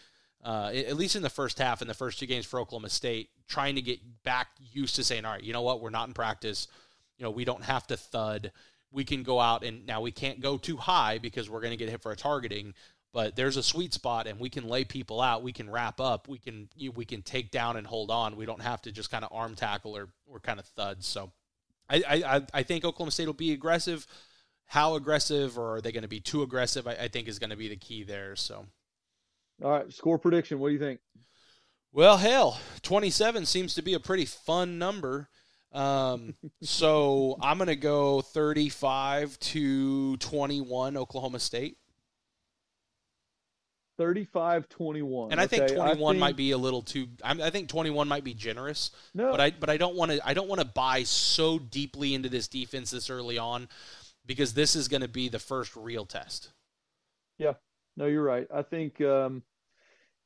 S1: uh, at least in the first half in the first two games for Oklahoma State, trying to get back used to saying, all right, you know what, we're not in practice. You know, we don't have to thud we can go out and now we can't go too high because we're going to get hit for a targeting. But there's a sweet spot, and we can lay people out. We can wrap up. We can we can take down and hold on. We don't have to just kind of arm tackle or or kind of thuds. So, I I, I think Oklahoma State will be aggressive. How aggressive, or are they going to be too aggressive? I, I think is going to be the key there. So,
S2: all right, score prediction. What do you think?
S1: Well, hell, 27 seems to be a pretty fun number. Um, so I'm going to go 35 to 21 Oklahoma State.
S2: 35 21
S1: and i think 21 I think, might be a little too i think 21 might be generous no. but i but i don't want to i don't want to buy so deeply into this defense this early on because this is going to be the first real test.
S2: Yeah. No you're right. I think um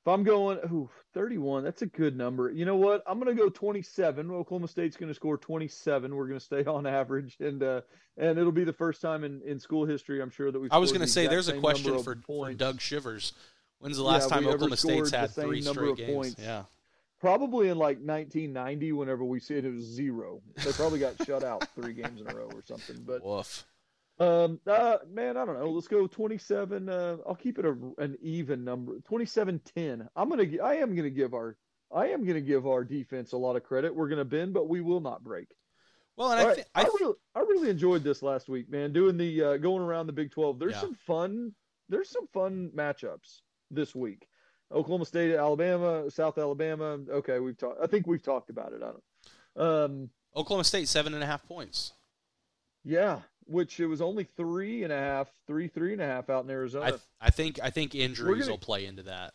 S2: if I'm going, ooh, 31, that's a good number. You know what? I'm going to go 27. Oklahoma State's going to score 27. We're going to stay [LAUGHS] on average, and uh, and it'll be the first time in, in school history, I'm sure that we.
S1: I was going to say, there's a question for, for Doug Shivers. When's the last yeah, time Oklahoma State's had three straight games? Points. Yeah.
S2: Probably in like 1990, whenever we said it was zero. They probably got shut out three games in a row or something. But [LAUGHS]
S1: Woof.
S2: Um, uh, man, I don't know. Let's go 27. Uh, I'll keep it a, an even number. 27-10. I'm gonna. I am gonna give our. I am gonna give our defense a lot of credit. We're gonna bend, but we will not break.
S1: Well, and I, right. I,
S2: I, really, I really enjoyed this last week, man. Doing the uh, going around the Big 12. There's yeah. some fun. There's some fun matchups this week. Oklahoma State, Alabama, South Alabama. Okay, we've talked. I think we've talked about it. I don't. Um,
S1: Oklahoma State seven and a half points.
S2: Yeah, which it was only three and a half, three, three and a half out in Arizona.
S1: I, th- I think I think injuries gonna, will play into that.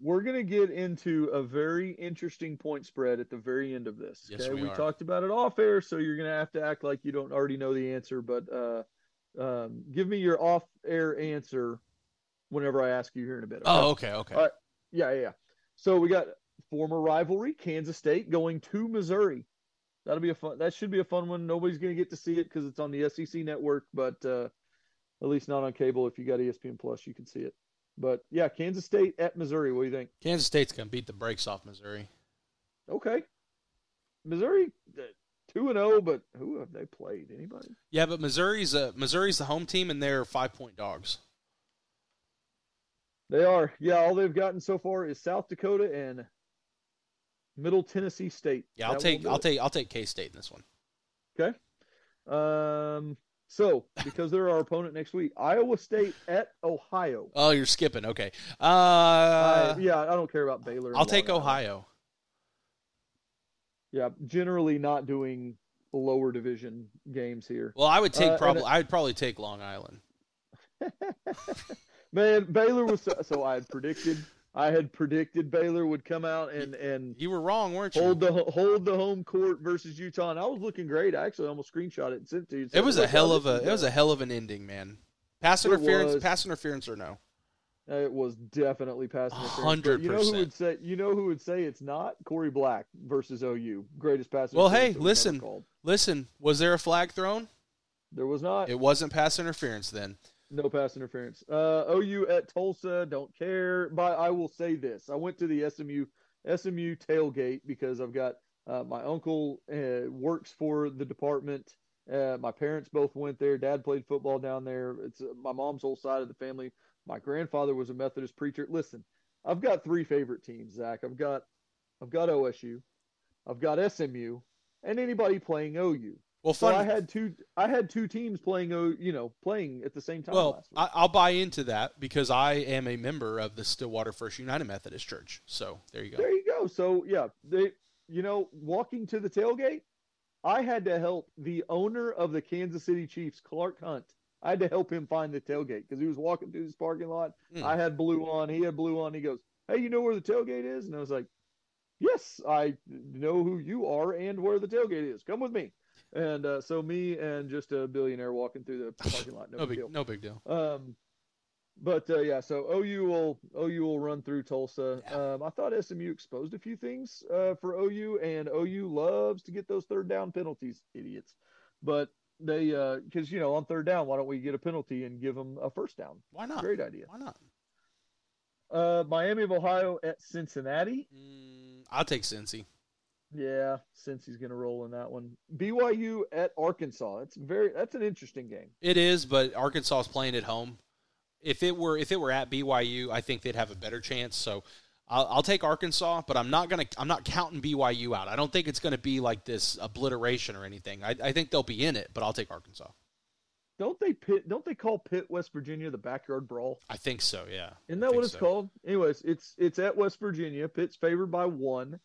S2: We're gonna get into a very interesting point spread at the very end of this.
S1: Okay? Yes, we,
S2: we talked about it off air, so you're gonna have to act like you don't already know the answer. But uh, um, give me your off air answer whenever I ask you here in a bit.
S1: Okay? Oh, okay, okay.
S2: All right. Yeah, yeah. So we got former rivalry, Kansas State going to Missouri that'll be a fun. That should be a fun one. Nobody's going to get to see it because it's on the SEC network, but uh, at least not on cable. If you got ESPN Plus, you can see it. But yeah, Kansas State at Missouri. What do you think?
S1: Kansas State's going to beat the brakes off Missouri.
S2: Okay, Missouri uh, two and zero, oh, but who have they played? Anybody?
S1: Yeah, but Missouri's a, Missouri's the home team, and they're five point dogs.
S2: They are. Yeah, all they've gotten so far is South Dakota and Middle Tennessee State.
S1: Yeah, I'll that take I'll take I'll take K State in this one.
S2: Okay. Um. So, [LAUGHS] because they're our opponent next week, Iowa State at Ohio.
S1: Oh, you're skipping. Okay. Uh,
S2: yeah, I don't care about Baylor.
S1: I'll take Ohio.
S2: Yeah, generally not doing lower division games here.
S1: Well, I would take uh, probably I would probably take Long Island. [LAUGHS]
S2: Man, Baylor was so, so I had predicted I had predicted Baylor would come out and and
S1: you were wrong, weren't you?
S2: Hold the hold the home court versus Utah, and I was looking great. I actually almost screenshot it and sent it to you.
S1: It was a hell oh, of a it was a hell of an ending, man. Pass interference, pass interference or no?
S2: It was definitely pass interference.
S1: Hundred
S2: You know who would say? You know who would say it's not? Korie Black versus OU, greatest pass.
S1: Well, hey, listen, listen. Was there a flag thrown?
S2: There was not.
S1: It wasn't pass interference then.
S2: No pass interference. Uh, OU at Tulsa, don't care. But I will say this: I went to the SMU SMU tailgate because I've got uh, my uncle uh, works for the department. Uh, my parents both went there. Dad played football down there. It's uh, my mom's whole side of the family. My grandfather was a Methodist preacher. Listen, I've got three favorite teams, Zach. I've got I've got OSU, I've got SMU, and anybody playing OU.
S1: Well, fun.
S2: So I had two. I had two teams playing. You know, playing at the same time.
S1: Well, I, will buy into that because I am a member of the Stillwater First United Methodist Church. So there you go.
S2: There you go. So yeah, they. You know, walking to the tailgate, I had to help the owner of the Kansas City Chiefs, Clark Hunt. I had to help him find the tailgate because he was walking through this parking lot. Mm. I had blue on. He had blue on. He goes, "Hey, you know where the tailgate is?" And I was like, "Yes, I know who you are and where the tailgate is. Come with me." And uh, so me and just a billionaire walking through the parking lot. [LAUGHS] No,
S1: no
S2: big,
S1: deal. No big deal.
S2: Um, but uh, yeah, so OU will OU will run through Tulsa. Yeah. Um, I thought SMU exposed a few things uh, for OU, and OU loves to get those third down penalties, idiots. But they because uh, you know on third down, why don't we get a penalty and give them a first down?
S1: Why not?
S2: Great idea.
S1: Why not?
S2: Uh, Miami of Ohio at Cincinnati.
S1: Mm, I'll take Cincy.
S2: Yeah, Cincy's going to roll in that one. BYU at Arkansas. It's very that's an interesting game.
S1: It is, but Arkansas is playing at home. If it were if it were at BYU, I think they'd have a better chance. So I'll, I'll take Arkansas, but I'm not gonna I'm not counting BYU out. I don't think it's gonna be like this obliteration or anything. I, I think they'll be in it, but I'll take Arkansas.
S2: Don't they pit? Don't they call Pitt West Virginia the backyard brawl?
S1: I think so. Yeah.
S2: Isn't that what it's so. called? Anyways, it's it's at West Virginia. Pitt's favored by one.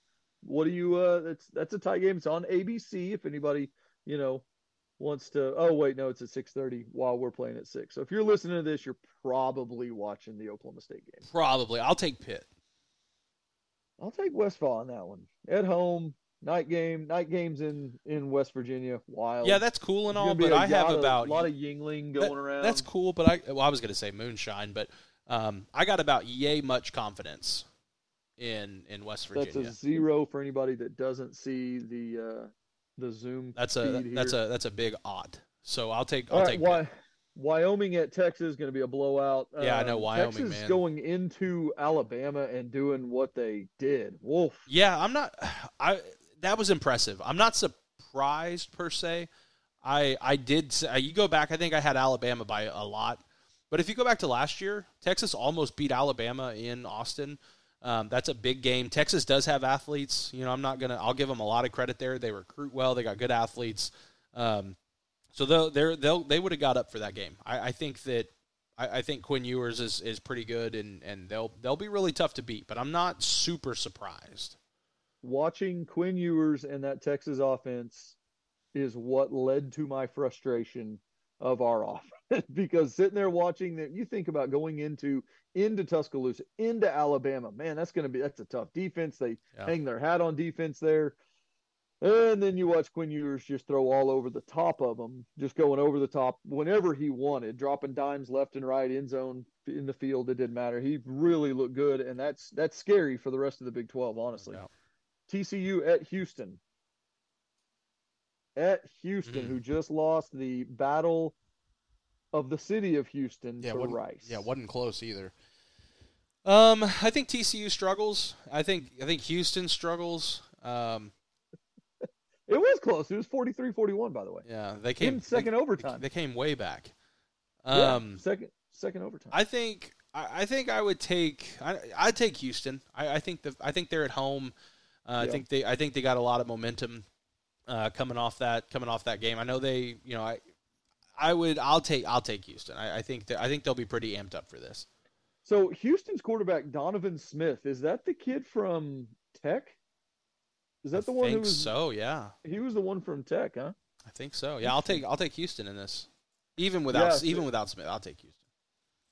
S2: What do you? Uh, that's that's a tie game. It's on ABC. If anybody you know wants to. Oh wait, no, it's at six thirty while we're playing at six. So if you're listening to this, you're probably watching the Oklahoma State game.
S1: Probably. I'll take Pitt.
S2: I'll take Westfall on that one at home. Night game, night games in in West Virginia. Wild.
S1: Yeah, that's cool and all, but I have
S2: of,
S1: about
S2: a lot of Yuengling going
S1: that,
S2: around.
S1: That's cool, but I well, I was going to say moonshine, but um, I got about yay much confidence in in West Virginia.
S2: That's a zero for anybody that doesn't see the uh, the Zoom.
S1: That's a that's a that's a big odd. So I'll take I'll take.
S2: Why, Wyoming at Texas is going to be a blowout.
S1: Yeah, I know um, Wyoming.
S2: Texas
S1: man.
S2: going into Alabama and doing what they did. Wolf.
S1: Yeah, I'm not. [SIGHS] I that was impressive. I'm not surprised per se. I I did. You go back. I think I had Alabama by a lot. But if you go back to last year, Texas almost beat Alabama in Austin. Um, that's a big game. Texas does have athletes. You know, I'm not gonna. I'll give them a lot of credit there. They recruit well. They got good athletes. Um, so they'll they're, they'll they would have got up for that game. I, I think that I, I, think Quinn Ewers is, is pretty good and, and they'll they'll be really tough to beat. But I'm not super surprised.
S2: Watching Quinn Ewers and that Texas offense is what led to my frustration of our offense [LAUGHS] because sitting there watching that you think about going into into Tuscaloosa, into Alabama. Man, that's going to be that's a tough defense. They yeah. hang their hat on defense there. And then you watch Quinn Ewers just throw all over the top of them, just going over the top whenever he wanted, dropping dimes left and right, end zone in the field. It didn't matter. He really looked good, and that's that's scary for the rest of the Big Twelve, honestly. Yeah. TCU at Houston. At Houston, mm. who just lost the battle of the city of Houston
S1: yeah,
S2: to Rice.
S1: Yeah, wasn't close either. Um, I think TCU struggles. I think I think Houston struggles. Um, [LAUGHS]
S2: it was close. It was 43-41, by the way.
S1: Yeah, they came
S2: in second
S1: they,
S2: overtime.
S1: They came way back.
S2: Um, yeah, second second overtime.
S1: I think I, I think I would take I I'd take Houston. I, I think the I think they're at home. Uh, yeah. I think they I think they got a lot of momentum uh, coming off that coming off that game. I know they you know I I would. I'll take. I'll take Houston. I, I think. That, I think they'll be pretty amped up for this.
S2: So Houston's quarterback Donovan Smith is that the kid from Tech? Is that
S1: I
S2: the one who was?
S1: So yeah,
S2: he was the one from Tech, huh?
S1: I think so. Yeah, I'll take. I'll take Houston in this. Even without. Yeah, so, even without Smith, I'll take Houston.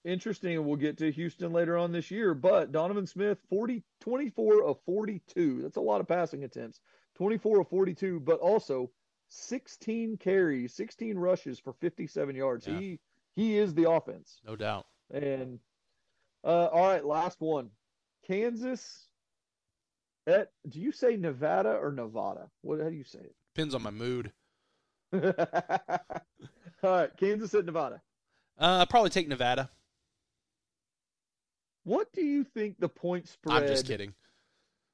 S2: Interesting, we'll get to Houston later on this year. But Donovan Smith, 40, 24 of 42. That's a lot of passing attempts. 24 of 42, but also 16 carries, 16 rushes for 57 yards. Yeah. He he is the offense.
S1: No doubt.
S2: And uh, all right, last one. Kansas at do you say Nevada or Nevada? What how do you say it?
S1: Depends on my mood. [LAUGHS]
S2: all right, Kansas at Nevada.
S1: Uh I'll probably take Nevada.
S2: What do you think the point spread?
S1: I'm just kidding.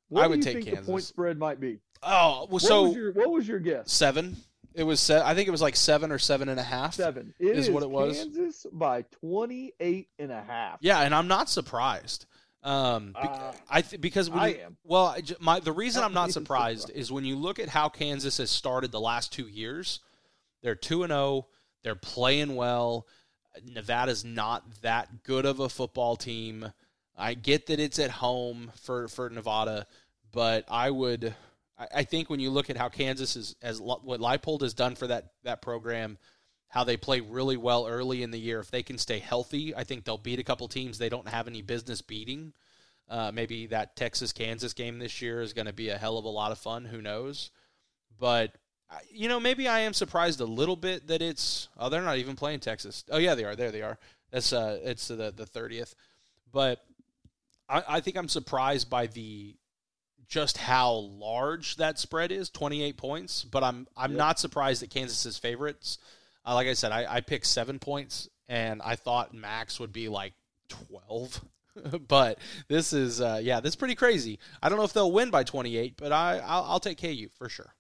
S2: What
S1: I would
S2: take
S1: Kansas.
S2: The point spread might be.
S1: Oh, well, so
S2: was your, what was your guess?
S1: Seven. It was. Se- I think it was like seven or seven and a half.
S2: Seven
S1: it is,
S2: is
S1: what it was.
S2: Kansas by 28 and a half.
S1: Yeah, and I'm not surprised. Um, be- uh, I th- because when I you, am. Well, my the reason I'm not surprised is when you look at how Kansas has started the last two years. They're two and zero. Oh, they're playing well. Nevada's not that good of a football team. I get that it's at home for for Nevada, but I would. I, I think when you look at how Kansas is as what Leipold has done for that that program, how they play really well early in the year. If they can stay healthy, I think they'll beat a couple teams they don't have any business beating. Uh, maybe that Texas Kansas game this year is going to be a hell of a lot of fun. Who knows? But you know, maybe I am surprised a little bit that it's. Oh, they're not even playing Texas. Oh yeah, they are. There they are. That's uh, it's the the thirtieth. But I, I think I'm surprised by the just how large that spread is 28 points but i'm i'm yep. not surprised that kansas is favorites uh, like i said I, I picked seven points and i thought max would be like 12 [LAUGHS] but this is uh, yeah, this is pretty crazy. I don't know if they'll win by 28, but I I'll, I'll take KU for sure.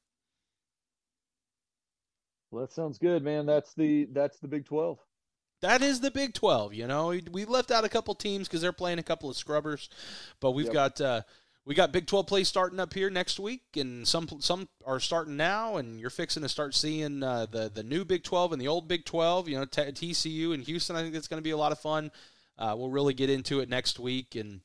S2: Well, that sounds good, man. That's the that's the Big Twelve.
S1: That is the Big Twelve. You know, we left out a couple teams because they're playing a couple of scrubbers, but we've yep. got uh, we got Big Twelve play starting up here next week, and some some are starting now, and you're fixing to start seeing uh, the the new Big Twelve and the old Big Twelve. You know, T- TCU and Houston. I think it's going to be a lot of fun. Uh, we'll really get into it next week, and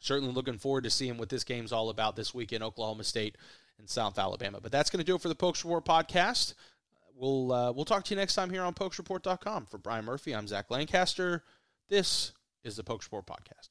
S1: certainly looking forward to seeing what this game's all about this week in Oklahoma State and South Alabama. But that's going to do it for the Pokes Report podcast. We'll uh, we'll talk to you next time here on PokesReport.com. For Brian Murphy, I'm Zach Lancaster. This is the Pokes Report podcast.